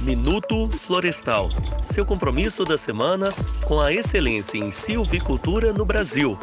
Minuto Florestal. Seu compromisso da semana com a excelência em silvicultura no Brasil.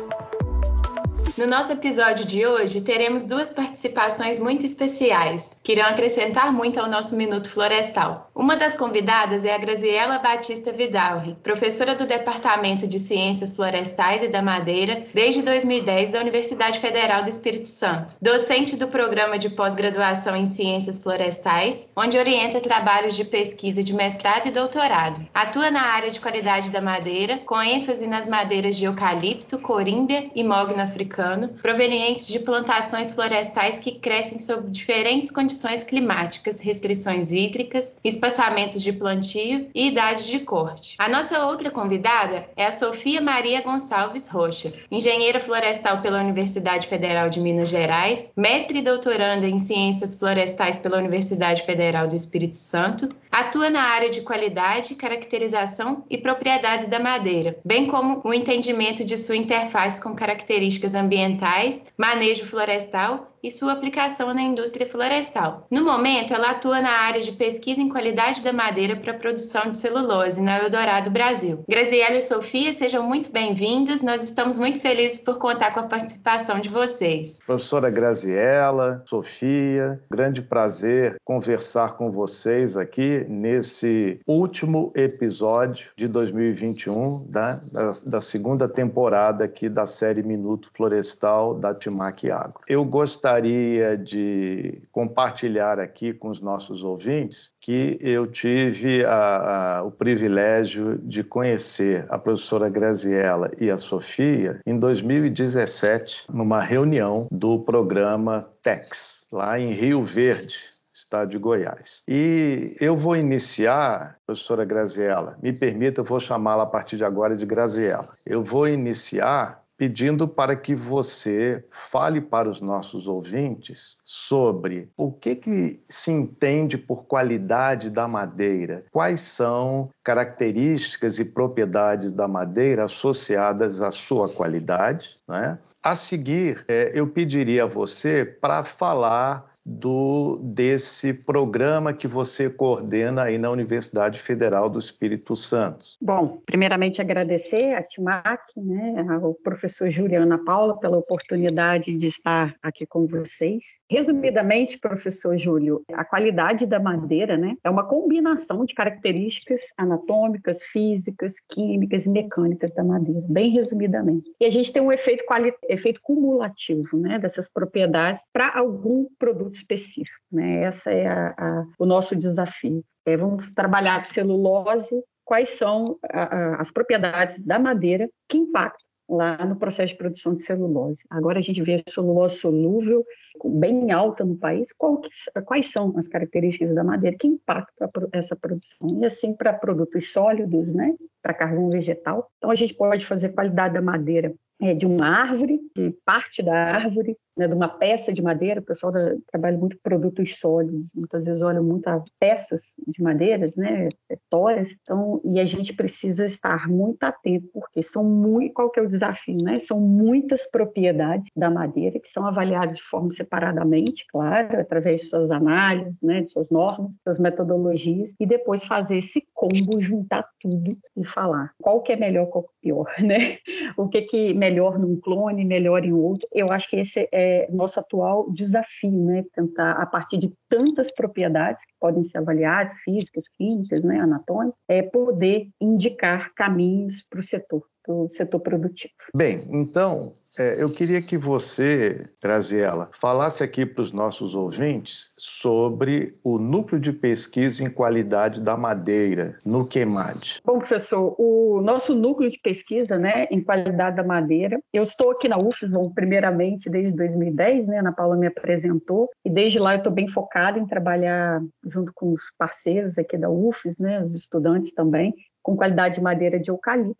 No nosso episódio de hoje, teremos duas participações muito especiais, que irão acrescentar muito ao nosso Minuto Florestal. Uma das convidadas é a Graziela Batista Vidalri, professora do Departamento de Ciências Florestais e da Madeira desde 2010 da Universidade Federal do Espírito Santo, docente do programa de pós-graduação em Ciências Florestais, onde orienta trabalhos de pesquisa de mestrado e doutorado. Atua na área de qualidade da madeira, com ênfase nas madeiras de eucalipto, corímbia e mogno africano ano, provenientes de plantações florestais que crescem sob diferentes condições climáticas, restrições hídricas, espaçamentos de plantio e idade de corte. A nossa outra convidada é a Sofia Maria Gonçalves Rocha, engenheira florestal pela Universidade Federal de Minas Gerais, mestre e doutoranda em Ciências Florestais pela Universidade Federal do Espírito Santo, atua na área de qualidade, caracterização e propriedades da madeira, bem como o entendimento de sua interface com características ambientais ambientais, manejo florestal e sua aplicação na indústria florestal. No momento, ela atua na área de pesquisa em qualidade da madeira para a produção de celulose na Eldorado Brasil. Graziela e Sofia, sejam muito bem-vindas. Nós estamos muito felizes por contar com a participação de vocês. Professora Graziela, Sofia, grande prazer conversar com vocês aqui nesse último episódio de 2021 da, da, da segunda temporada aqui da série Minuto Florestal da Timac Agro. Eu gostaria gostaria de compartilhar aqui com os nossos ouvintes que eu tive a, a, o privilégio de conhecer a professora Graziella e a Sofia em 2017, numa reunião do programa TEX, lá em Rio Verde, estado de Goiás. E eu vou iniciar, professora Graziella, me permita, eu vou chamá-la a partir de agora de Graziella. Eu vou iniciar pedindo para que você fale para os nossos ouvintes sobre o que, que se entende por qualidade da madeira, quais são características e propriedades da madeira associadas à sua qualidade. Né? A seguir, é, eu pediria a você para falar do desse programa que você coordena aí na Universidade Federal do Espírito Santo. Bom, primeiramente agradecer a Timac, né, ao professor Juliana Paula pela oportunidade de estar aqui com vocês. Resumidamente, professor Júlio, a qualidade da madeira, né, é uma combinação de características anatômicas, físicas, químicas e mecânicas da madeira, bem resumidamente. E a gente tem um efeito, efeito cumulativo, né, dessas propriedades para algum produto específico. Né? Essa é a, a, o nosso desafio. É, vamos trabalhar com celulose, quais são a, as propriedades da madeira que impactam lá no processo de produção de celulose. Agora a gente vê a celulose solúvel bem alta no país, que, quais são as características da madeira que impactam essa produção. E assim para produtos sólidos, né, para carvão vegetal. Então a gente pode fazer qualidade da madeira é, de uma árvore, de parte da árvore, né, de uma peça de madeira. O pessoal trabalha muito com produtos sólidos, muitas vezes olham muito a peças de madeira, né, toras. Então, e a gente precisa estar muito atento, porque são muito. Qual que é o desafio, né? São muitas propriedades da madeira que são avaliadas de forma separadamente, claro, através de suas análises, né, de suas normas, suas metodologias, e depois fazer esse combo, juntar tudo e falar qual que é melhor, qual que é pior, né? O que que melhor num clone, melhor em outro. Eu acho que esse é nosso atual desafio, né? Tentar, a partir de tantas propriedades que podem ser avaliadas, físicas, químicas, né, anatômicas, é poder indicar caminhos para o setor, para o setor produtivo. Bem, então, é, eu queria que você, Graziela, falasse aqui para os nossos ouvintes sobre o núcleo de pesquisa em qualidade da madeira, no QEMAD. Bom, professor, o nosso núcleo de pesquisa né, em qualidade da madeira, eu estou aqui na UFES, bom, primeiramente desde 2010, né, a Ana Paula me apresentou, e desde lá eu estou bem focada em trabalhar junto com os parceiros aqui da UFES, né, os estudantes também, com qualidade de madeira de eucalipto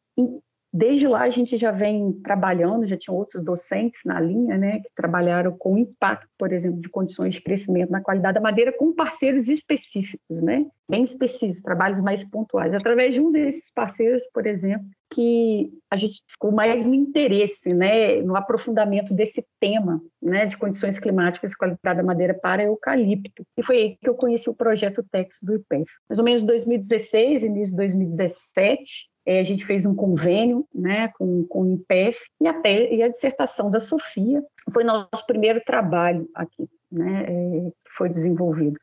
Desde lá a gente já vem trabalhando, já tinha outros docentes na linha, né, que trabalharam com impacto, por exemplo, de condições de crescimento na qualidade da madeira com parceiros específicos, né, bem específicos, trabalhos mais pontuais. Através de um desses parceiros, por exemplo, que a gente ficou mais no interesse, né, no aprofundamento desse tema, né, de condições climáticas e qualidade da madeira para eucalipto. E foi aí que eu conheci o projeto TEX do IPEF. Mais ou menos 2016, início de 2017, é, a gente fez um convênio né, com, com o IPEF e, até, e a dissertação da Sofia foi nosso primeiro trabalho aqui, né, é, que foi desenvolvido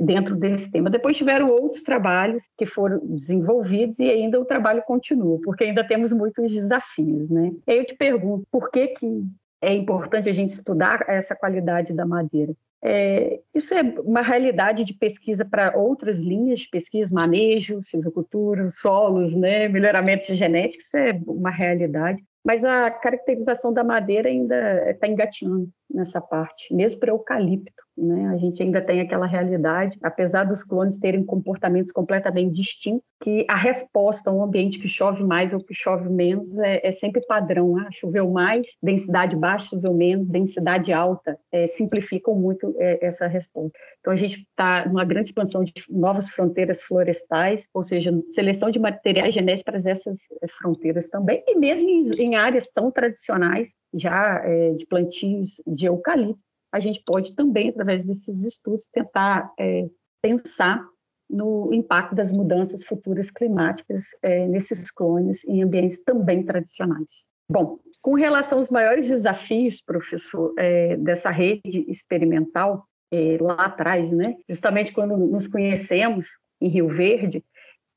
dentro desse tema. Depois tiveram outros trabalhos que foram desenvolvidos e ainda o trabalho continua, porque ainda temos muitos desafios, né? Eu te pergunto, por que que é importante a gente estudar essa qualidade da madeira? É, isso é uma realidade de pesquisa para outras linhas de pesquisa, manejo, silvicultura, solos, né, melhoramentos genéticos, isso é uma realidade. Mas a caracterização da madeira ainda está engatinhando nessa parte, mesmo para eucalipto. Né? A gente ainda tem aquela realidade, apesar dos clones terem comportamentos completamente distintos, que a resposta a um ambiente que chove mais ou que chove menos é, é sempre padrão. Ah, choveu mais, densidade baixa, choveu menos, densidade alta, é, simplificam muito é, essa resposta. Então, a gente está numa grande expansão de novas fronteiras florestais, ou seja, seleção de materiais genéticos para essas é, fronteiras também, e mesmo em, em áreas tão tradicionais, já é, de plantios de eucalipto, a gente pode também, através desses estudos, tentar é, pensar no impacto das mudanças futuras climáticas é, nesses clones em ambientes também tradicionais. Bom, com relação aos maiores desafios, professor, é, dessa rede experimental, é, lá atrás, né, justamente quando nos conhecemos em Rio Verde,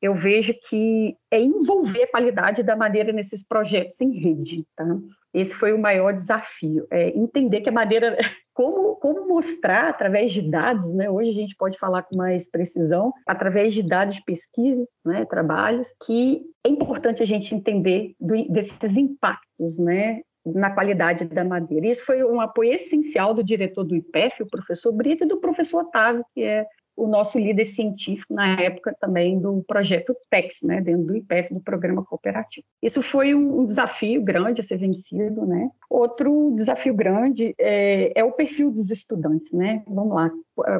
eu vejo que é envolver a qualidade da madeira nesses projetos em rede. Tá? Esse foi o maior desafio, é entender que a madeira, como, como mostrar através de dados, né? hoje a gente pode falar com mais precisão, através de dados de pesquisa, né? trabalhos, que é importante a gente entender do, desses impactos né? na qualidade da madeira. Isso foi um apoio essencial do diretor do IPEF, o professor Brito, e do professor Otávio, que é o nosso líder científico na época também do projeto TEX, né, dentro do IPEF, do programa cooperativo. Isso foi um desafio grande a ser vencido, né? Outro desafio grande é, é o perfil dos estudantes, né? Vamos lá,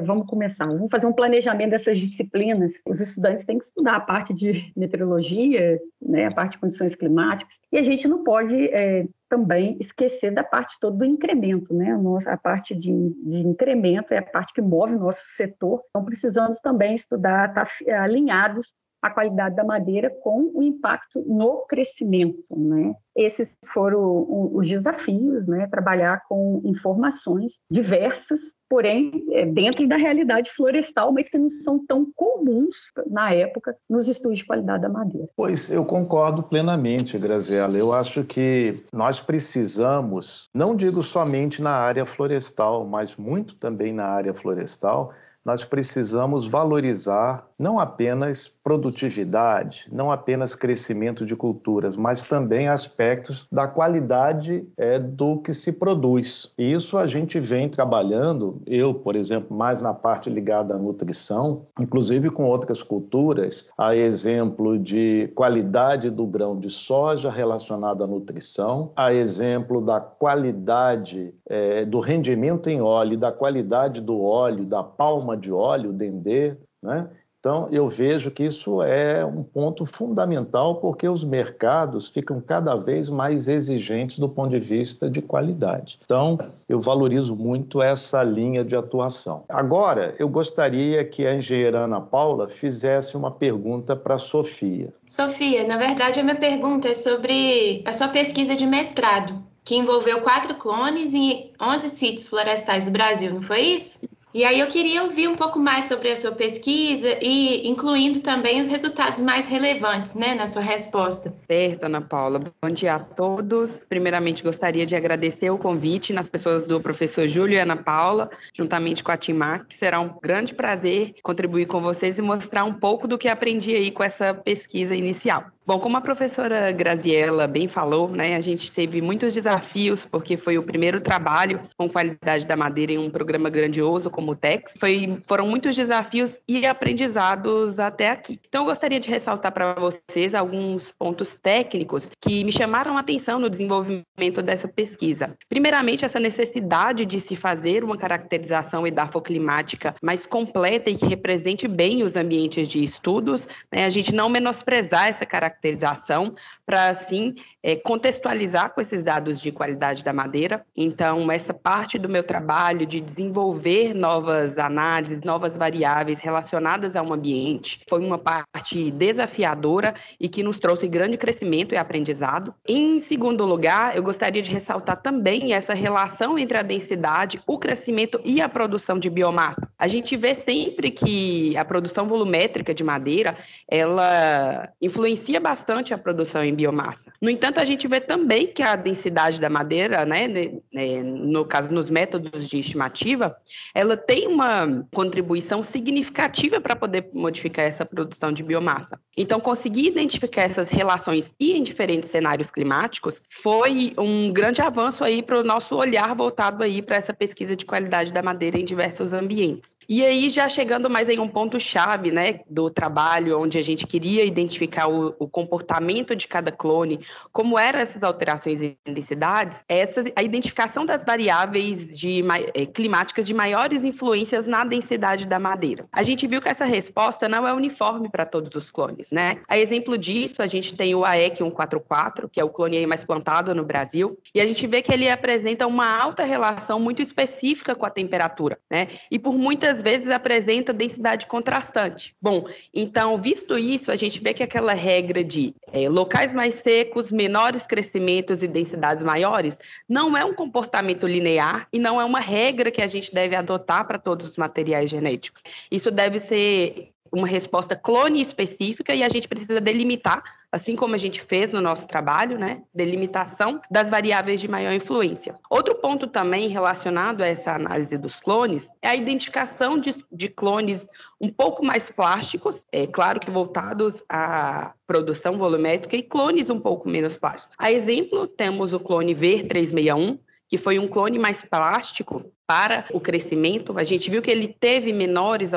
vamos começar. Vamos fazer um planejamento dessas disciplinas. Os estudantes têm que estudar a parte de meteorologia, né, a parte de condições climáticas, e a gente não pode é, também esquecer da parte toda do incremento, né? A parte de, de incremento é a parte que move o nosso setor. Então, precisamos também estudar, estar tá alinhados a qualidade da madeira com o impacto no crescimento, né? Esses foram os desafios, né? Trabalhar com informações diversas, porém é, dentro da realidade florestal, mas que não são tão comuns na época nos estudos de qualidade da madeira. Pois eu concordo plenamente, Graziela. Eu acho que nós precisamos, não digo somente na área florestal, mas muito também na área florestal, nós precisamos valorizar não apenas produtividade, não apenas crescimento de culturas, mas também aspectos da qualidade é, do que se produz. E isso a gente vem trabalhando, eu, por exemplo, mais na parte ligada à nutrição, inclusive com outras culturas, a exemplo de qualidade do grão de soja relacionado à nutrição, a exemplo da qualidade é, do rendimento em óleo, da qualidade do óleo, da palma de óleo, dendê, né? Então, eu vejo que isso é um ponto fundamental porque os mercados ficam cada vez mais exigentes do ponto de vista de qualidade. Então, eu valorizo muito essa linha de atuação. Agora, eu gostaria que a engenheira Ana Paula fizesse uma pergunta para a Sofia. Sofia, na verdade, a minha pergunta é sobre a sua pesquisa de mestrado, que envolveu quatro clones em 11 sítios florestais do Brasil, não foi isso? E aí eu queria ouvir um pouco mais sobre a sua pesquisa e incluindo também os resultados mais relevantes, né, na sua resposta. Certo, Ana Paula. Bom dia a todos. Primeiramente, gostaria de agradecer o convite nas pessoas do professor Júlio e Ana Paula, juntamente com a Timac. Será um grande prazer contribuir com vocês e mostrar um pouco do que aprendi aí com essa pesquisa inicial. Bom, como a professora Graziella bem falou, né, a gente teve muitos desafios, porque foi o primeiro trabalho com qualidade da madeira em um programa grandioso como o TEX. Foi, foram muitos desafios e aprendizados até aqui. Então, eu gostaria de ressaltar para vocês alguns pontos técnicos que me chamaram a atenção no desenvolvimento dessa pesquisa. Primeiramente, essa necessidade de se fazer uma caracterização edafoclimática mais completa e que represente bem os ambientes de estudos, né, a gente não menosprezar essa caracterização para, assim, é, contextualizar com esses dados de qualidade da madeira. Então, essa parte do meu trabalho de desenvolver novas análises, novas variáveis relacionadas ao ambiente, foi uma parte desafiadora e que nos trouxe grande crescimento e aprendizado. Em segundo lugar, eu gostaria de ressaltar também essa relação entre a densidade, o crescimento e a produção de biomassa. A gente vê sempre que a produção volumétrica de madeira, ela influencia bastante a produção em biomassa. No entanto, a gente vê também que a densidade da madeira, né, né, no caso nos métodos de estimativa, ela tem uma contribuição significativa para poder modificar essa produção de biomassa. Então, conseguir identificar essas relações e em diferentes cenários climáticos foi um grande avanço aí para o nosso olhar voltado aí para essa pesquisa de qualidade da madeira em diversos ambientes. E aí, já chegando mais em um ponto-chave né, do trabalho, onde a gente queria identificar o, o comportamento de cada clone, como eram essas alterações em densidades, essa, a identificação das variáveis de, é, climáticas de maiores influências na densidade da madeira. A gente viu que essa resposta não é uniforme para todos os clones, né? A exemplo disso, a gente tem o AEC 144, que é o clone mais plantado no Brasil, e a gente vê que ele apresenta uma alta relação muito específica com a temperatura, né? E por muitas vezes apresenta densidade contrastante. Bom, então, visto isso, a gente vê que aquela regra de é, locais mais secos, menores crescimentos e densidades maiores, não é um comportamento linear e não é uma regra que a gente deve adotar para todos os materiais genéticos. Isso deve ser uma resposta clone específica e a gente precisa delimitar, assim como a gente fez no nosso trabalho, né? Delimitação das variáveis de maior influência. Outro ponto também relacionado a essa análise dos clones é a identificação de, de clones um pouco mais plásticos, é claro que voltados à produção volumétrica, e clones um pouco menos plásticos. A exemplo, temos o clone VER361, que foi um clone mais plástico para o crescimento. A gente viu que ele teve menores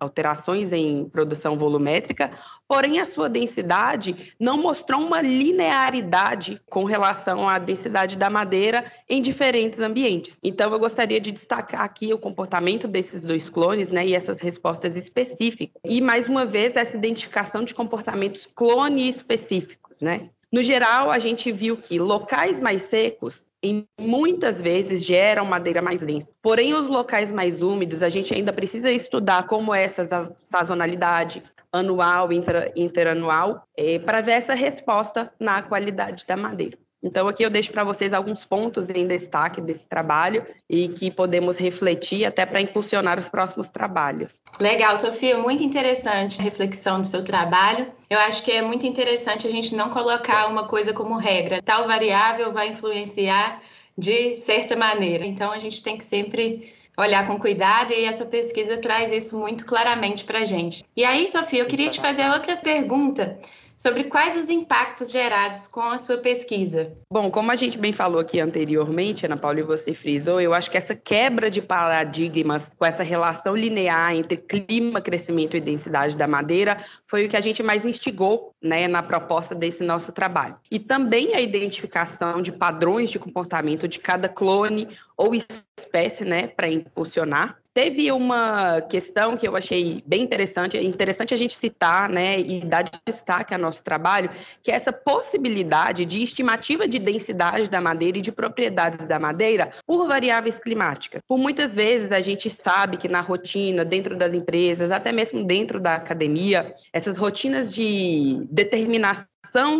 alterações em produção volumétrica, porém a sua densidade não mostrou uma linearidade com relação à densidade da madeira em diferentes ambientes. Então eu gostaria de destacar aqui o comportamento desses dois clones, né, e essas respostas específicas. E mais uma vez essa identificação de comportamentos clone específicos, né? No geral, a gente viu que locais mais secos e muitas vezes geram madeira mais densa. Porém, os locais mais úmidos, a gente ainda precisa estudar como é essa sazonalidade anual, inter, interanual, é, para ver essa resposta na qualidade da madeira. Então, aqui eu deixo para vocês alguns pontos em destaque desse trabalho e que podemos refletir até para impulsionar os próximos trabalhos. Legal, Sofia, muito interessante a reflexão do seu trabalho. Eu acho que é muito interessante a gente não colocar uma coisa como regra. Tal variável vai influenciar de certa maneira. Então, a gente tem que sempre olhar com cuidado e essa pesquisa traz isso muito claramente para a gente. E aí, Sofia, eu queria te fazer outra pergunta sobre quais os impactos gerados com a sua pesquisa. Bom, como a gente bem falou aqui anteriormente, Ana Paula, e você frisou, eu acho que essa quebra de paradigmas com essa relação linear entre clima, crescimento e densidade da madeira foi o que a gente mais instigou né, na proposta desse nosso trabalho. E também a identificação de padrões de comportamento de cada clone ou espécie, né, para impulsionar Teve uma questão que eu achei bem interessante, é interessante a gente citar, né, e dar destaque ao nosso trabalho, que é essa possibilidade de estimativa de densidade da madeira e de propriedades da madeira por variáveis climáticas. Por muitas vezes a gente sabe que na rotina, dentro das empresas, até mesmo dentro da academia, essas rotinas de determinação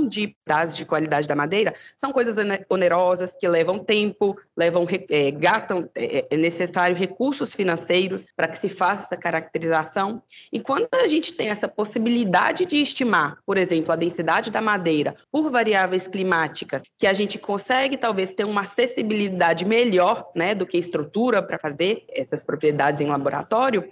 de dados de qualidade da madeira são coisas onerosas que levam tempo, levam, é, gastam, é, é necessário recursos financeiros para que se faça essa caracterização. E quando a gente tem essa possibilidade de estimar, por exemplo, a densidade da madeira por variáveis climáticas, que a gente consegue talvez ter uma acessibilidade melhor, né, do que estrutura para fazer essas propriedades em laboratório,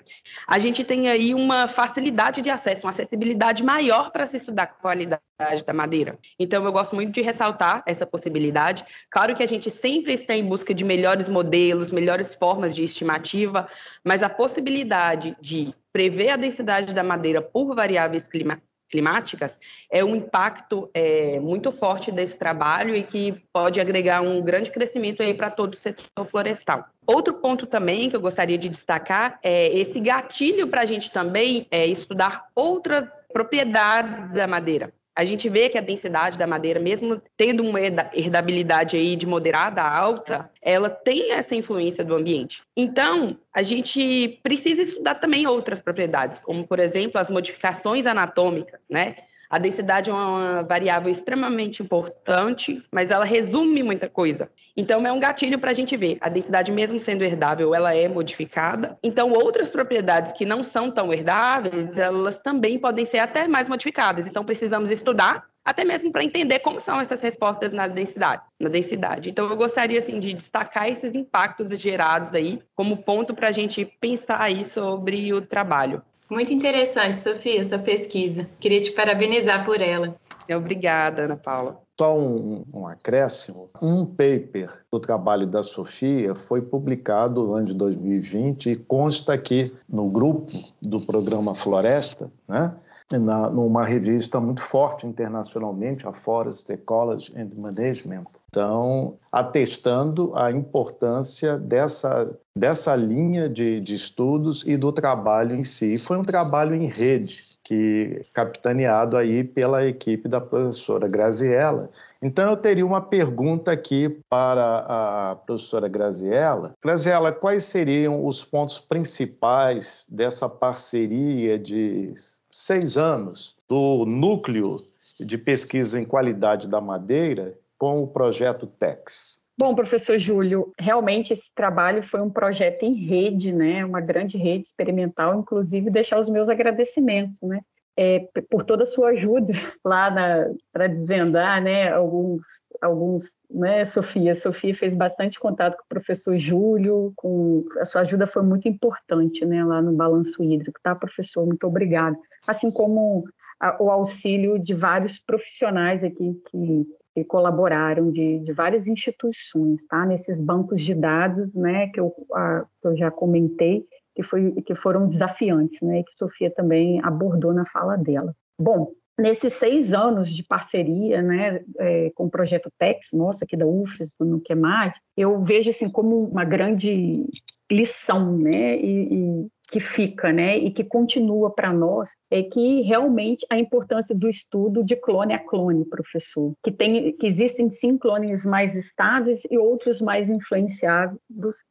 a gente tem aí uma facilidade de acesso, uma acessibilidade maior para se estudar a qualidade da madeira. Então, eu gosto muito de ressaltar essa possibilidade. Claro que a gente sempre está em busca de melhores modelos, melhores formas de estimativa, mas a possibilidade de prever a densidade da madeira por variáveis clima climáticas é um impacto é, muito forte desse trabalho e que pode agregar um grande crescimento aí para todo o setor florestal. Outro ponto também que eu gostaria de destacar é esse gatilho para a gente também é, estudar outras propriedades da madeira a gente vê que a densidade da madeira, mesmo tendo uma herdabilidade aí de moderada a alta, ela tem essa influência do ambiente. Então, a gente precisa estudar também outras propriedades, como, por exemplo, as modificações anatômicas, né? A densidade é uma variável extremamente importante, mas ela resume muita coisa. Então, é um gatilho para a gente ver. A densidade, mesmo sendo herdável, ela é modificada. Então, outras propriedades que não são tão herdáveis, elas também podem ser até mais modificadas. Então, precisamos estudar até mesmo para entender como são essas respostas na densidade, na densidade. Então, eu gostaria assim de destacar esses impactos gerados aí como ponto para a gente pensar aí sobre o trabalho. Muito interessante, Sofia, sua pesquisa. Queria te parabenizar por ela. Obrigada, Ana Paula. Só um, um, acréscimo: um paper do trabalho da Sofia foi publicado no ano de 2020 e consta aqui no grupo do programa Floresta, né? Na, numa revista muito forte internacionalmente, a Forest Ecology and Management. Então, atestando a importância dessa, dessa linha de, de estudos e do trabalho em si. Foi um trabalho em rede, que capitaneado aí pela equipe da professora Graziella. Então, eu teria uma pergunta aqui para a professora Graziella. Graziella, quais seriam os pontos principais dessa parceria de seis anos do núcleo de pesquisa em qualidade da madeira com o projeto TEX? Bom, professor Júlio, realmente esse trabalho foi um projeto em rede, né? Uma grande rede experimental, inclusive deixar os meus agradecimentos, né? É, por toda a sua ajuda lá para desvendar, né? Alguns, alguns, né? Sofia, Sofia fez bastante contato com o professor Júlio, com a sua ajuda foi muito importante, né? Lá no balanço hídrico, tá, professor? Muito obrigada. Assim como a, o auxílio de vários profissionais aqui que que colaboraram de, de várias instituições, tá? Nesses bancos de dados, né, que eu, a, que eu já comentei, que, foi, que foram desafiantes, né, que Sofia também abordou na fala dela. Bom, nesses seis anos de parceria, né, é, com o projeto TEX, nossa, aqui da UFES, do Nuquemad, eu vejo assim como uma grande lição, né, e, e que fica, né, e que continua para nós, é que realmente a importância do estudo de clone a clone, professor, que tem, que existem sim clones mais estáveis e outros mais influenciados,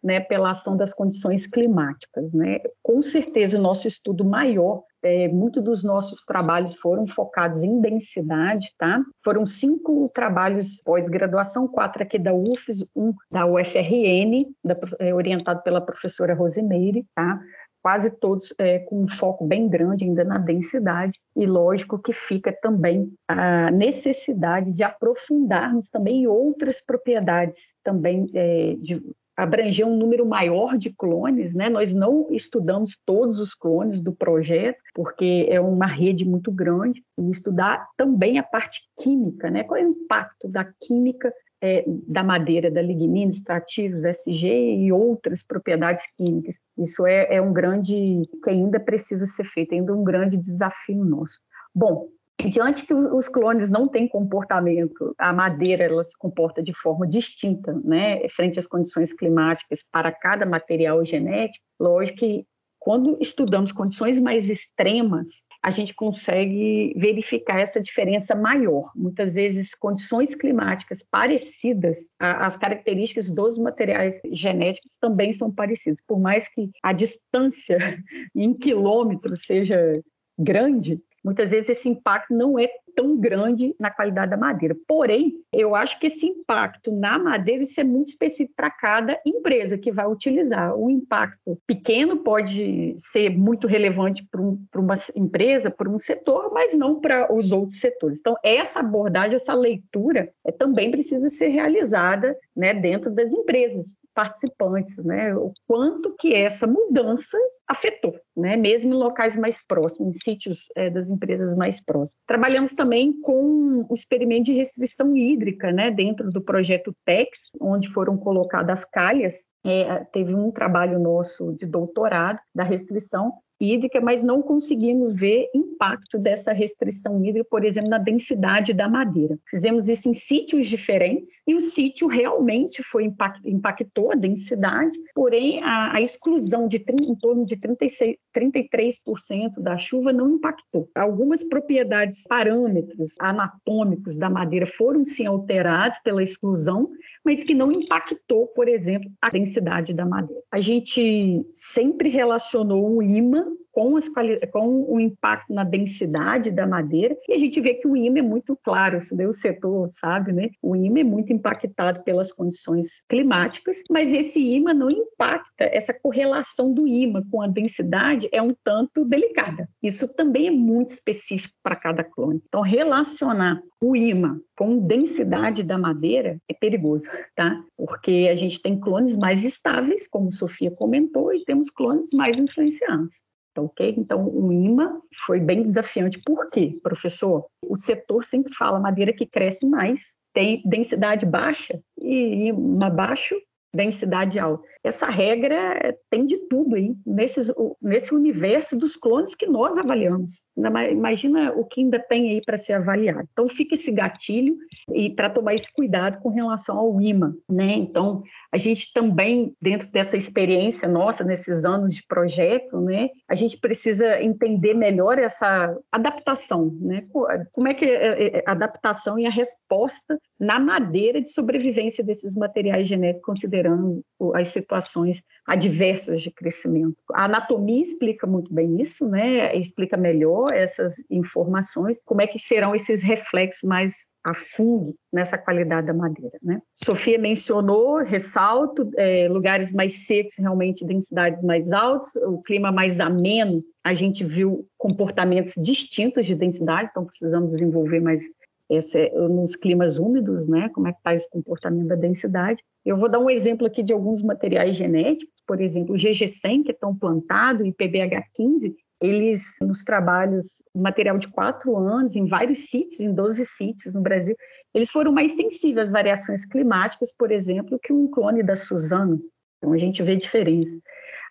né, pela ação das condições climáticas, né. Com certeza o nosso estudo maior é, muitos dos nossos trabalhos foram focados em densidade, tá? Foram cinco trabalhos pós-graduação, quatro aqui da UFES, um da UFRN, da, é, orientado pela professora Rosemeire, tá? Quase todos é, com um foco bem grande ainda na densidade, e lógico que fica também a necessidade de aprofundarmos também outras propriedades, também é, de abranger um número maior de clones, né? Nós não estudamos todos os clones do projeto, porque é uma rede muito grande, e estudar também a parte química, né? Qual é o impacto da química é, da madeira, da lignina, extrativos, SG e outras propriedades químicas. Isso é, é um grande, que ainda precisa ser feito, ainda um grande desafio nosso. Bom, diante que os clones não têm comportamento, a madeira ela se comporta de forma distinta, né, frente às condições climáticas para cada material genético, lógico que quando estudamos condições mais extremas, a gente consegue verificar essa diferença maior. Muitas vezes, condições climáticas parecidas, as características dos materiais genéticos também são parecidas. Por mais que a distância em quilômetros seja grande, muitas vezes esse impacto não é tão grande na qualidade da madeira. Porém, eu acho que esse impacto na madeira isso é muito específico para cada empresa que vai utilizar. O impacto pequeno pode ser muito relevante para um, uma empresa, para um setor, mas não para os outros setores. Então, essa abordagem, essa leitura é, também precisa ser realizada né, dentro das empresas participantes, né? O quanto que essa mudança afetou, né? Mesmo em locais mais próximos, em sítios é, das empresas mais próximos. Trabalhamos também com o experimento de restrição hídrica, né? Dentro do projeto TEX, onde foram colocadas calhas. É, teve um trabalho nosso de doutorado da restrição hídrica, mas não conseguimos ver impacto dessa restrição hídrica, por exemplo, na densidade da madeira. Fizemos isso em sítios diferentes e o sítio realmente foi impact, impactou a densidade, porém a, a exclusão de em torno de 36, 33% da chuva não impactou. Algumas propriedades, parâmetros anatômicos da madeira foram sim alterados pela exclusão, mas que não impactou, por exemplo, a densidade da madeira. A gente sempre relacionou o imã com, as com o impacto na densidade da madeira, e a gente vê que o IMA é muito claro, isso daí o setor sabe, né? O IMA é muito impactado pelas condições climáticas, mas esse IMA não impacta, essa correlação do IMA com a densidade é um tanto delicada. Isso também é muito específico para cada clone. Então, relacionar o IMA com densidade da madeira é perigoso, tá? Porque a gente tem clones mais estáveis, como Sofia comentou, e temos clones mais influenciados. Tá ok? Então, o IMA foi bem desafiante. Por quê, professor? O setor sempre fala madeira que cresce mais tem densidade baixa e uma baixo densidade alta. Essa regra tem de tudo aí, nesse, nesse universo dos clones que nós avaliamos. Imagina o que ainda tem aí para ser avaliado. Então, fica esse gatilho e para tomar esse cuidado com relação ao IMA. Né? Então, a gente também, dentro dessa experiência nossa, nesses anos de projeto, né, a gente precisa entender melhor essa adaptação. Né? Como é que é, é, é a adaptação e a resposta na madeira de sobrevivência desses materiais genéticos, considerando as situações adversas de crescimento. A anatomia explica muito bem isso, né? Explica melhor essas informações, como é que serão esses reflexos mais a fundo nessa qualidade da madeira, né? Sofia mencionou, ressalto, é, lugares mais secos, realmente densidades mais altas, o clima mais ameno, a gente viu comportamentos distintos de densidade, então precisamos desenvolver mais esse, é, nos climas úmidos, né? Como é que está esse comportamento da densidade? Eu vou dar um exemplo aqui de alguns materiais genéticos, por exemplo, o GG100, que estão plantado, e PBH15, eles, nos trabalhos, material de quatro anos, em vários sítios, em 12 sítios no Brasil, eles foram mais sensíveis às variações climáticas, por exemplo, que um clone da Suzano. Então, a gente vê diferença.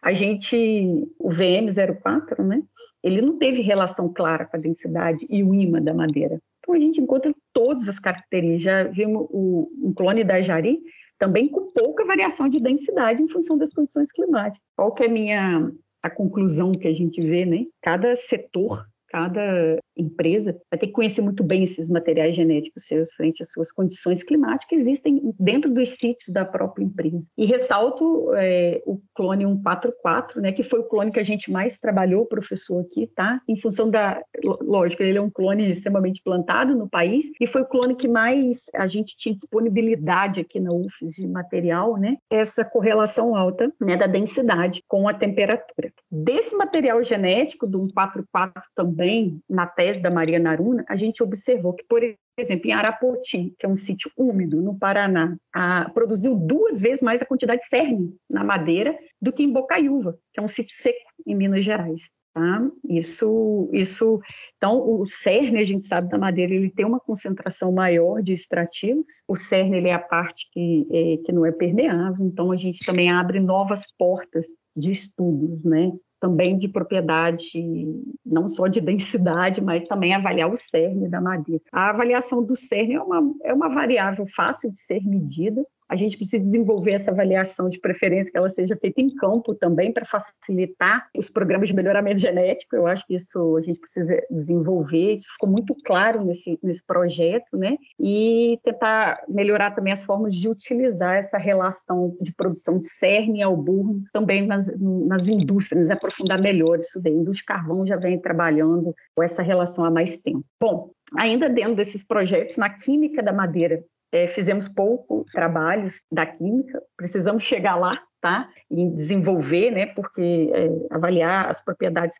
A gente, o VM04, né, ele não teve relação clara com a densidade e o imã da madeira. Então, a gente encontra todas as características. Já vimos o, um clone da Jari, também com pouca variação de densidade em função das condições climáticas. Qual que é a minha a conclusão que a gente vê, né? Cada setor cada empresa vai ter que conhecer muito bem esses materiais genéticos seus frente às suas condições climáticas que existem dentro dos sítios da própria empresa. E ressalto é, o clone 144, né, que foi o clone que a gente mais trabalhou, professor, aqui, tá? Em função da... Lógico, ele é um clone extremamente plantado no país e foi o clone que mais a gente tinha disponibilidade aqui na UFES de material, né? Essa correlação alta né, da densidade com a temperatura. Desse material genético do 144 também também, na tese da Maria Naruna, a gente observou que, por exemplo, em Arapoti, que é um sítio úmido no Paraná, a, produziu duas vezes mais a quantidade de cerne na madeira do que em Bocaiúva, que é um sítio seco em Minas Gerais. Tá? Isso, isso, então o cerne a gente sabe da madeira ele tem uma concentração maior de extrativos. O cerne ele é a parte que, é, que não é permeável, então a gente também abre novas portas de estudos, né? Também de propriedade, não só de densidade, mas também avaliar o cerne da madeira. A avaliação do cerne é uma, é uma variável fácil de ser medida, a gente precisa desenvolver essa avaliação de preferência, que ela seja feita em campo também, para facilitar os programas de melhoramento genético. Eu acho que isso a gente precisa desenvolver, isso ficou muito claro nesse, nesse projeto, né? E tentar melhorar também as formas de utilizar essa relação de produção de cerne ao burro também nas, nas indústrias, aprofundar melhor isso daí. A indústria de carvão já vem trabalhando com essa relação há mais tempo. Bom, ainda dentro desses projetos, na química da madeira, é, fizemos pouco trabalhos da química, precisamos chegar lá, tá? E desenvolver, né? Porque é, avaliar as propriedades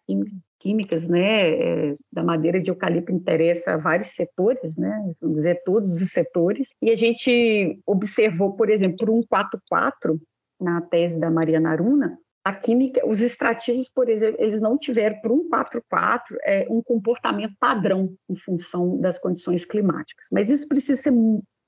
químicas, né, é, da madeira de eucalipto interessa a vários setores, né? Vamos dizer, todos os setores. E a gente observou, por exemplo, um 4.4, na tese da Maria Naruna, a química, os extrativos, por exemplo, eles não tiveram, por um 4.4, é, um comportamento padrão em função das condições climáticas. Mas isso precisa ser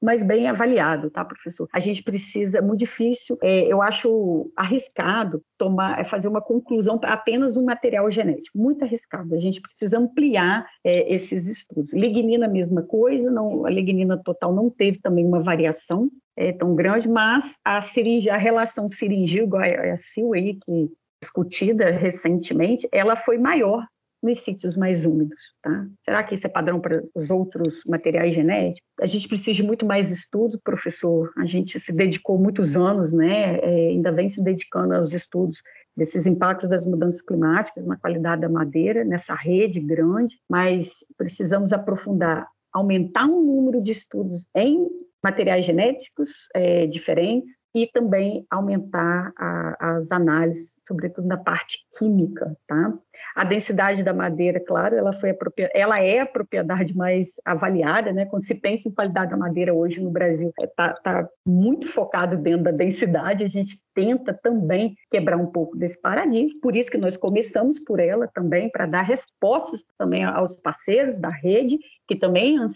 mas bem avaliado, tá, professor? A gente precisa, é muito difícil, é, eu acho arriscado tomar, é fazer uma conclusão para apenas um material genético, muito arriscado. A gente precisa ampliar é, esses estudos. Lignina, mesma coisa, não, a lignina total não teve também uma variação é, tão grande, mas a a relação seringia, igual a, a CIL aí, que discutida recentemente, ela foi maior nos sítios mais úmidos. Tá? Será que isso é padrão para os outros materiais genéticos? A gente precisa de muito mais estudo, professor. A gente se dedicou muitos anos, né? É, ainda vem se dedicando aos estudos desses impactos das mudanças climáticas na qualidade da madeira, nessa rede grande, mas precisamos aprofundar, aumentar o número de estudos em materiais genéticos é, diferentes e também aumentar a, as análises, sobretudo na parte química, tá? A densidade da madeira, claro, ela, foi ela é a propriedade mais avaliada, né? Quando se pensa em qualidade da madeira hoje no Brasil, está é, tá muito focado dentro da densidade. A gente tenta também quebrar um pouco desse paradigma. Por isso que nós começamos por ela também para dar respostas também aos parceiros da rede que também uh,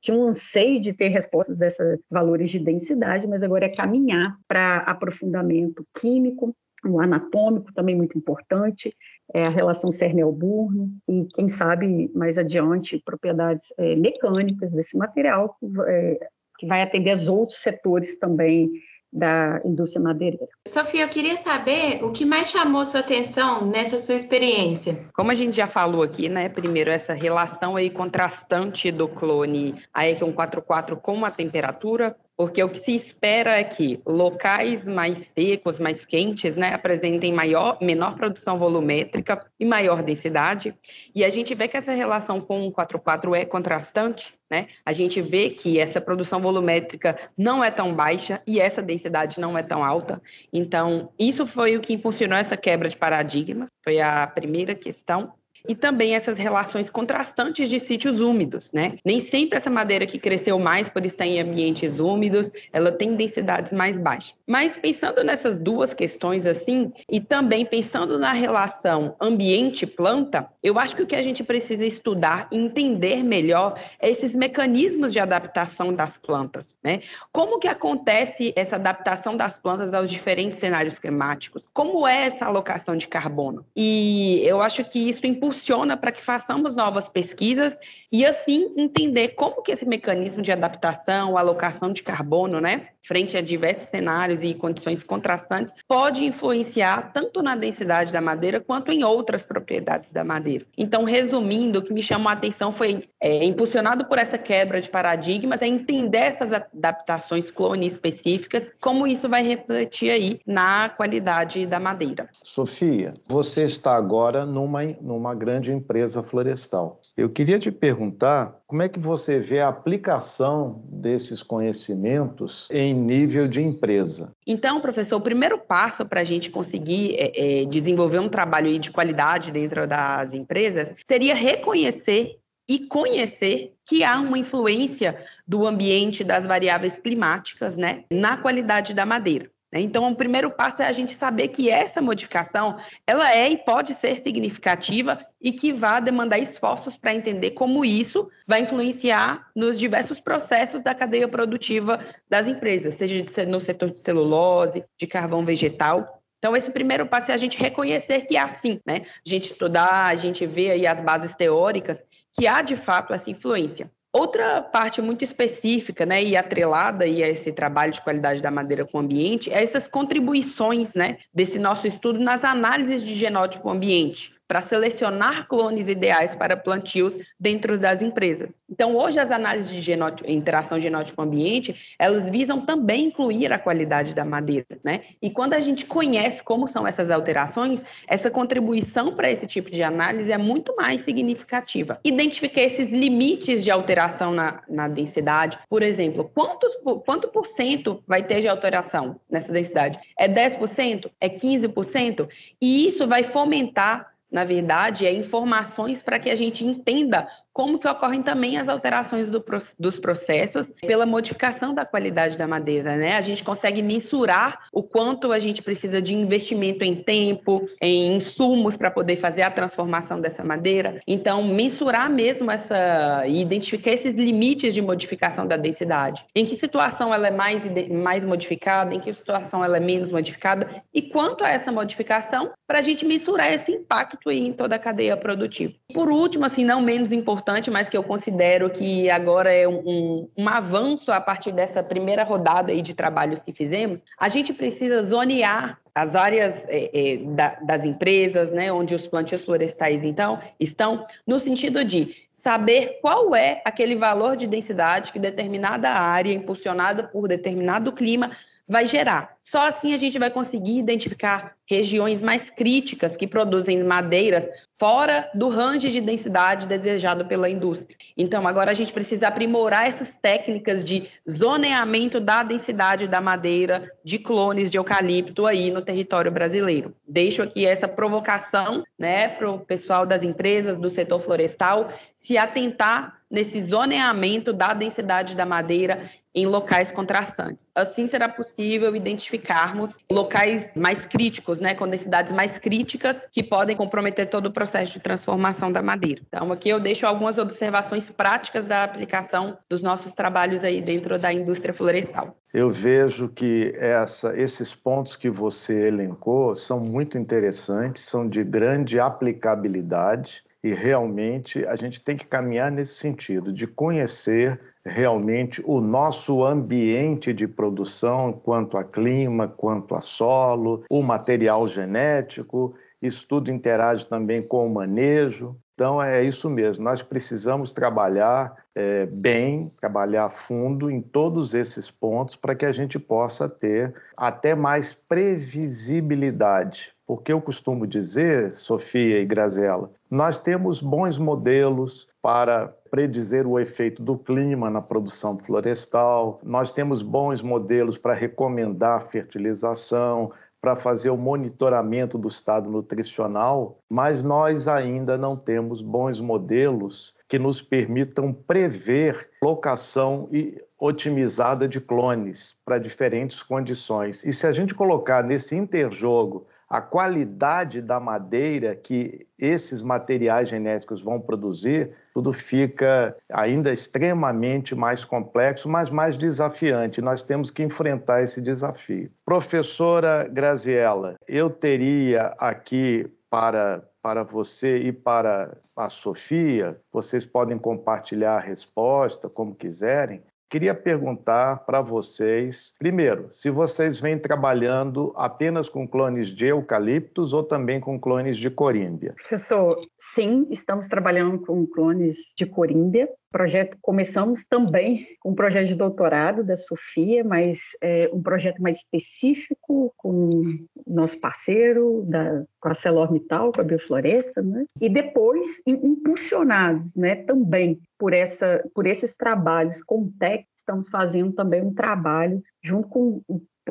tinha um anseio de ter respostas desses valores de densidade, mas agora é caminhar para aprofundamento químico, o anatômico também muito importante, é a relação Cernel-Burno e, quem sabe, mais adiante, propriedades é, mecânicas desse material, é, que vai atender aos outros setores também da indústria madeireira. Sofia, eu queria saber o que mais chamou sua atenção nessa sua experiência. Como a gente já falou aqui, né, primeiro essa relação aí contrastante do clone AEC 144 com a temperatura, porque o que se espera é que locais mais secos, mais quentes, né, apresentem maior, menor produção volumétrica e maior densidade. E a gente vê que essa relação com o 44 é contrastante, né? A gente vê que essa produção volumétrica não é tão baixa e essa densidade não é tão alta. Então, isso foi o que impulsionou essa quebra de paradigma, foi a primeira questão e também essas relações contrastantes de sítios úmidos, né? Nem sempre essa madeira que cresceu mais por estar em ambientes úmidos, ela tem densidades mais baixas. Mas pensando nessas duas questões assim, e também pensando na relação ambiente-planta, eu acho que o que a gente precisa estudar e entender melhor é esses mecanismos de adaptação das plantas, né? Como que acontece essa adaptação das plantas aos diferentes cenários climáticos? Como é essa alocação de carbono? E eu acho que isso impulsiona impulsiona para que façamos novas pesquisas e assim entender como que esse mecanismo de adaptação, alocação de carbono, né, frente a diversos cenários e condições contrastantes, pode influenciar tanto na densidade da madeira quanto em outras propriedades da madeira. Então, resumindo, o que me chamou a atenção foi é, impulsionado por essa quebra de paradigmas, é entender essas adaptações clone específicas, como isso vai refletir aí na qualidade da madeira. Sofia, você está agora numa, numa grande empresa florestal. Eu queria te perguntar como é que você vê a aplicação desses conhecimentos em nível de empresa. Então, professor, o primeiro passo para a gente conseguir é, é, desenvolver um trabalho de qualidade dentro das empresas seria reconhecer e conhecer que há uma influência do ambiente, das variáveis climáticas, né, na qualidade da madeira. Né? Então, o primeiro passo é a gente saber que essa modificação ela é e pode ser significativa e que vai demandar esforços para entender como isso vai influenciar nos diversos processos da cadeia produtiva das empresas, seja no setor de celulose, de carvão vegetal. Então, esse primeiro passo é a gente reconhecer que é assim, né? A gente estudar, a gente ver aí as bases teóricas que há de fato essa influência. Outra parte muito específica, né, e atrelada a esse trabalho de qualidade da madeira com o ambiente, é essas contribuições, né, desse nosso estudo nas análises de genótipo ambiente. Para selecionar clones ideais para plantios dentro das empresas. Então, hoje as análises de genótipo, interação genótipo-ambiente, elas visam também incluir a qualidade da madeira, né? E quando a gente conhece como são essas alterações, essa contribuição para esse tipo de análise é muito mais significativa. Identificar esses limites de alteração na, na densidade, por exemplo, quantos, quanto por cento vai ter de alteração nessa densidade? É 10%? É 15%? E isso vai fomentar na verdade, é informações para que a gente entenda como que ocorrem também as alterações do, dos processos pela modificação da qualidade da madeira, né? A gente consegue mensurar o quanto a gente precisa de investimento em tempo, em insumos para poder fazer a transformação dessa madeira. Então, mensurar mesmo essa e identificar esses limites de modificação da densidade. Em que situação ela é mais, mais modificada, em que situação ela é menos modificada e quanto a essa modificação para a gente mensurar esse impacto em toda a cadeia produtiva. Por último, assim, não menos importante, importante, mas que eu considero que agora é um, um, avanço a partir dessa primeira rodada aí de trabalhos que fizemos, a gente precisa zonear as áreas é, é, da, das empresas, né, onde os plantios florestais então estão, no sentido de saber qual é aquele valor de densidade que determinada área, impulsionada por determinado clima, vai gerar. Só assim a gente vai conseguir identificar regiões mais críticas que produzem madeiras fora do range de densidade desejado pela indústria. Então, agora a gente precisa aprimorar essas técnicas de zoneamento da densidade da madeira de clones de eucalipto aí no território brasileiro. Deixo aqui essa provocação né, para o pessoal das empresas do setor florestal se atentar nesse zoneamento da densidade da madeira em locais contrastantes. Assim será possível identificarmos locais mais críticos, né, com densidades mais críticas que podem comprometer todo o processo de transformação da madeira. Então, aqui eu deixo algumas observações práticas da aplicação dos nossos trabalhos aí dentro da indústria florestal. Eu vejo que essa, esses pontos que você elencou são muito interessantes, são de grande aplicabilidade e realmente a gente tem que caminhar nesse sentido de conhecer realmente o nosso ambiente de produção, quanto a clima, quanto a solo, o material genético. Isso tudo interage também com o manejo. Então, é isso mesmo. Nós precisamos trabalhar é, bem, trabalhar fundo em todos esses pontos para que a gente possa ter até mais previsibilidade. Porque eu costumo dizer, Sofia e Grazela, nós temos bons modelos para predizer o efeito do clima na produção florestal. Nós temos bons modelos para recomendar fertilização, para fazer o monitoramento do estado nutricional, mas nós ainda não temos bons modelos que nos permitam prever locação e otimizada de clones para diferentes condições. E se a gente colocar nesse interjogo a qualidade da madeira que esses materiais genéticos vão produzir, tudo fica ainda extremamente mais complexo, mas mais desafiante. Nós temos que enfrentar esse desafio. Professora Graziella, eu teria aqui para, para você e para a Sofia, vocês podem compartilhar a resposta como quiserem, Queria perguntar para vocês, primeiro, se vocês vêm trabalhando apenas com clones de eucaliptos ou também com clones de corímbia? Professor, sim, estamos trabalhando com clones de corímbia projeto começamos também com um projeto de doutorado da Sofia, mas é, um projeto mais específico com nosso parceiro da com a Celormital, com a Biofloresta, né? E depois impulsionados, né, também por essa por esses trabalhos com o TEC, estamos fazendo também um trabalho junto com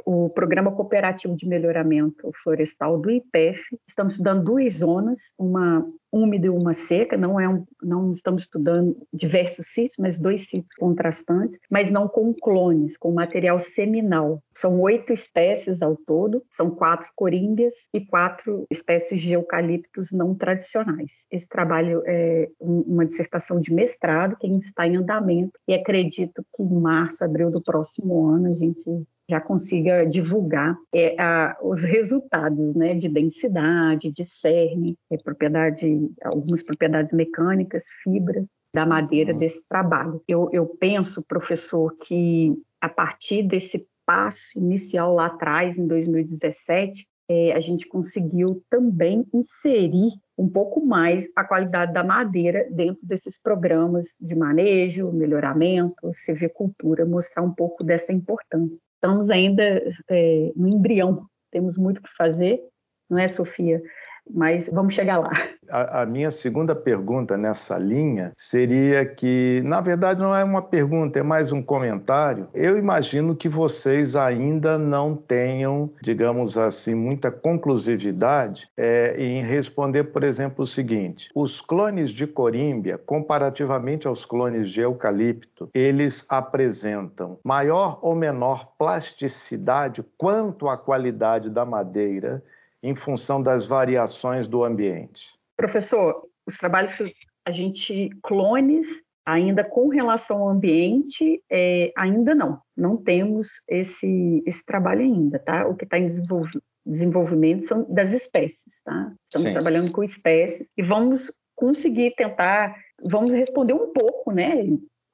o Programa Cooperativo de Melhoramento Florestal do IPEF. Estamos estudando duas zonas, uma úmida e uma seca, não, é um, não estamos estudando diversos sítios, mas dois sítios contrastantes, mas não com clones, com material seminal. São oito espécies ao todo, são quatro corímbias e quatro espécies de eucaliptos não tradicionais. Esse trabalho é uma dissertação de mestrado que está em andamento e acredito que em março, abril do próximo ano a gente já consiga divulgar é, a, os resultados né, de densidade, de cerne, é, propriedade, algumas propriedades mecânicas, fibra da madeira uhum. desse trabalho. Eu, eu penso, professor, que a partir desse passo inicial lá atrás, em 2017, é, a gente conseguiu também inserir um pouco mais a qualidade da madeira dentro desses programas de manejo, melhoramento, silvicultura, mostrar um pouco dessa importância. Estamos ainda é, no embrião, temos muito o que fazer, não é, Sofia? Mas vamos chegar lá. A, a, minha segunda pergunta nessa linha seria que, na verdade, não é uma pergunta, é mais um comentário. Eu imagino que vocês ainda não tenham, digamos assim, muita conclusividade é, em responder, por exemplo, o seguinte: os clones de corímbia, comparativamente aos clones de eucalipto, eles apresentam maior ou menor plasticidade quanto à qualidade da madeira em função das variações do ambiente? Professor, os trabalhos que a gente clones ainda com relação ao ambiente, é, ainda não, não temos esse, esse trabalho ainda, tá? O que está em desenvolvimento são das espécies, tá? Estamos Sim. trabalhando com espécies e vamos conseguir tentar, vamos responder um pouco, né?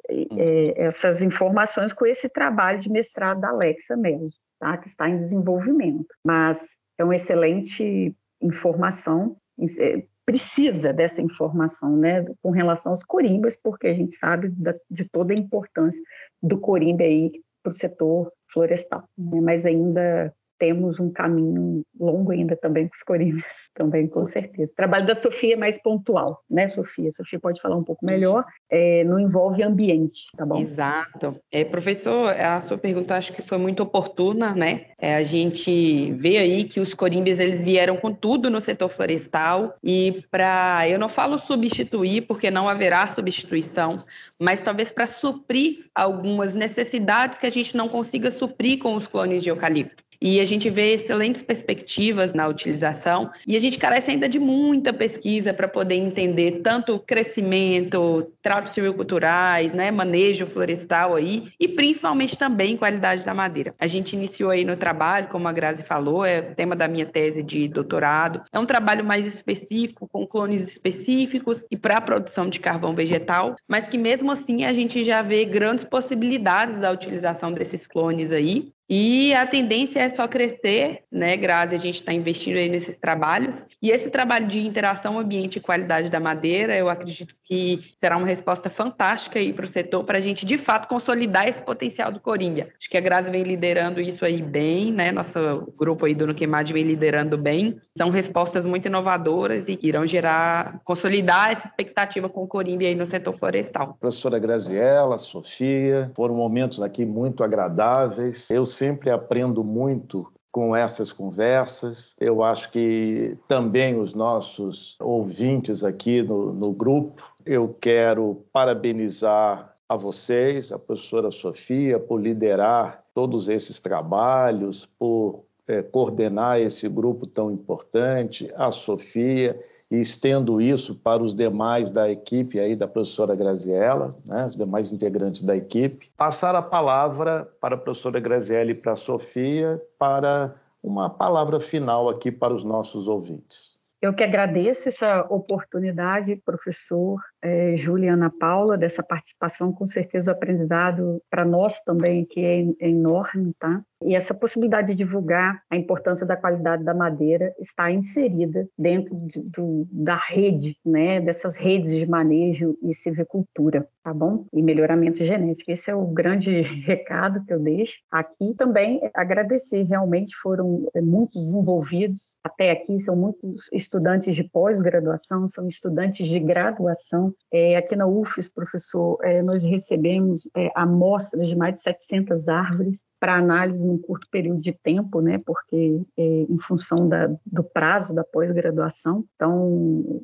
É, essas informações com esse trabalho de mestrado da Alexa Mello, tá? Que está em desenvolvimento. Mas é uma excelente informação, é, precisa dessa informação, né, com relação aos corimbas, porque a gente sabe da, de toda a importância do corimba aí para o setor florestal, né, mas ainda temos um caminho longo ainda também com os corimbas, também com certeza. O trabalho da Sofia é mais pontual, né, Sofia? Sofia pode falar um pouco melhor, é, não envolve ambiente, tá bom? Exato. É, professor, a sua pergunta acho que foi muito oportuna, né? É, a gente vê aí que os corimbas eles vieram com tudo no setor florestal e para, eu não falo substituir, porque não haverá substituição, mas talvez para suprir algumas necessidades que a gente não consiga suprir com os clones de eucalipto. E a gente vê excelentes perspectivas na utilização e a gente carece ainda de muita pesquisa para poder entender tanto crescimento, tratos silviculturais, né, manejo florestal aí e principalmente também qualidade da madeira. A gente iniciou aí no trabalho, como a Grazi falou, é tema da minha tese de doutorado. É um trabalho mais específico, com clones específicos e para a produção de carvão vegetal, mas que mesmo assim a gente já vê grandes possibilidades da utilização desses clones aí e a tendência é só crescer, né, Grazi? A gente está investindo aí nesses trabalhos. E esse trabalho de interação ambiente e qualidade da madeira, eu acredito que será uma resposta fantástica aí para o setor, para a gente, de fato, consolidar esse potencial do Coringa. Acho que a Grazi vem liderando isso aí bem, né? Nosso grupo aí do Nuquemad vem liderando bem. São respostas muito inovadoras e irão gerar, consolidar essa expectativa com o Corimba aí no setor florestal. Professora Graziella, Sofia, foram momentos aqui muito agradáveis. Eu sempre aprendo muito com essas conversas. Eu acho que também os nossos ouvintes aqui no, no grupo, eu quero parabenizar a vocês, a professora Sofia, por liderar todos esses trabalhos, por é, coordenar esse grupo tão importante, a Sofia e estendo isso para os demais da equipe aí da professora Graziella, né, os demais integrantes da equipe. Passar a palavra para a professora Graziella e para a Sofia para uma palavra final aqui para os nossos ouvintes. Eu que agradeço essa oportunidade, professor é, Juliana Paula, dessa participação. Com certeza o aprendizado para nós também aqui é, é enorme, tá? E essa possibilidade de divulgar a importância da qualidade da madeira está inserida dentro de, do, da rede, né, dessas redes de manejo e silvicultura, tá bom? E melhoramento genético. Esse é o grande recado que eu deixo aqui. Também agradecer, realmente foram é, muitos envolvidos até aqui, são muitos estudantes de pós-graduação, são estudantes de graduação. É, aqui na UFES, professor, é, nós recebemos é, amostras de mais de 700 árvores para análise num curto período de tempo, né, porque é, em função da, do prazo da pós-graduação. Então,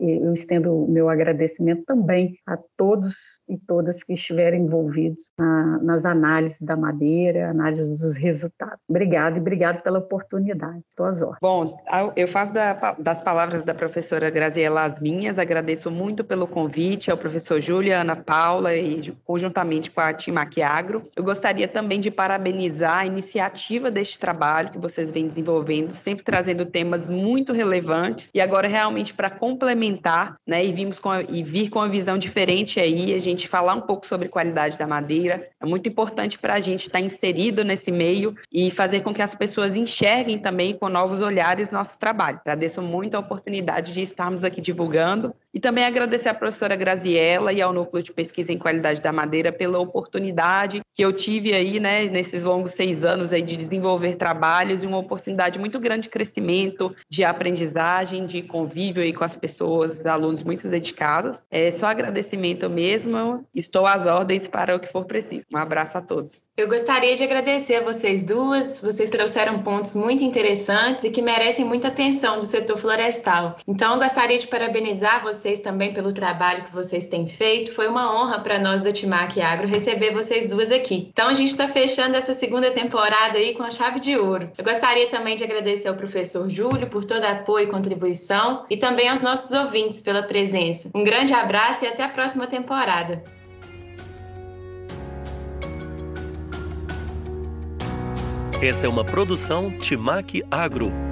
eu estendo o meu agradecimento também a todos e todas que estiveram envolvidos na, nas análises da madeira, análise dos resultados. Obrigada e obrigado pela oportunidade. Estou às ordens. Bom, eu faço da, das palavras da professora Graziela as minhas, agradeço muito pelo convite ao professor Júlia, Ana Paula e conjuntamente com a Timac Agro. Eu gostaria também de parabenizar a iniciativa deste trabalho que vocês vêm desenvolvendo, sempre trazendo temas muito relevantes e agora realmente para complementar, né, e vimos com a, e vir com uma visão diferente aí, a gente falar um pouco sobre qualidade da madeira. É muito importante para a gente estar inserido nesse meio e fazer com que as pessoas enxerguem também com novos olhares nosso trabalho. Agradeço muito a oportunidade de estarmos aqui divulgando e também agradecer à professora Graziella e ao Núcleo de Pesquisa em Qualidade da Madeira pela oportunidade que eu tive aí, né, nesses longos seis anos aí de desenvolver trabalhos e uma oportunidade muito grande de crescimento, de aprendizagem, de convívio aí com as pessoas, alunos muito dedicados. É só agradecimento mesmo. Estou às ordens para o que for preciso. Um abraço a todos. Eu gostaria de agradecer a vocês duas. Vocês trouxeram pontos muito interessantes e que merecem muita atenção do setor florestal. Então, eu gostaria de parabenizar vocês também pelo trabalho que vocês têm feito. Foi uma honra para nós da Timac Agro receber vocês duas aqui. Então, a gente está fechando essa segunda temporada aí com a chave de ouro. Eu gostaria também de agradecer ao professor Júlio por todo apoio e contribuição e também aos nossos ouvintes pela presença. Um grande abraço e até a próxima temporada. Esta é uma produção Timac Agro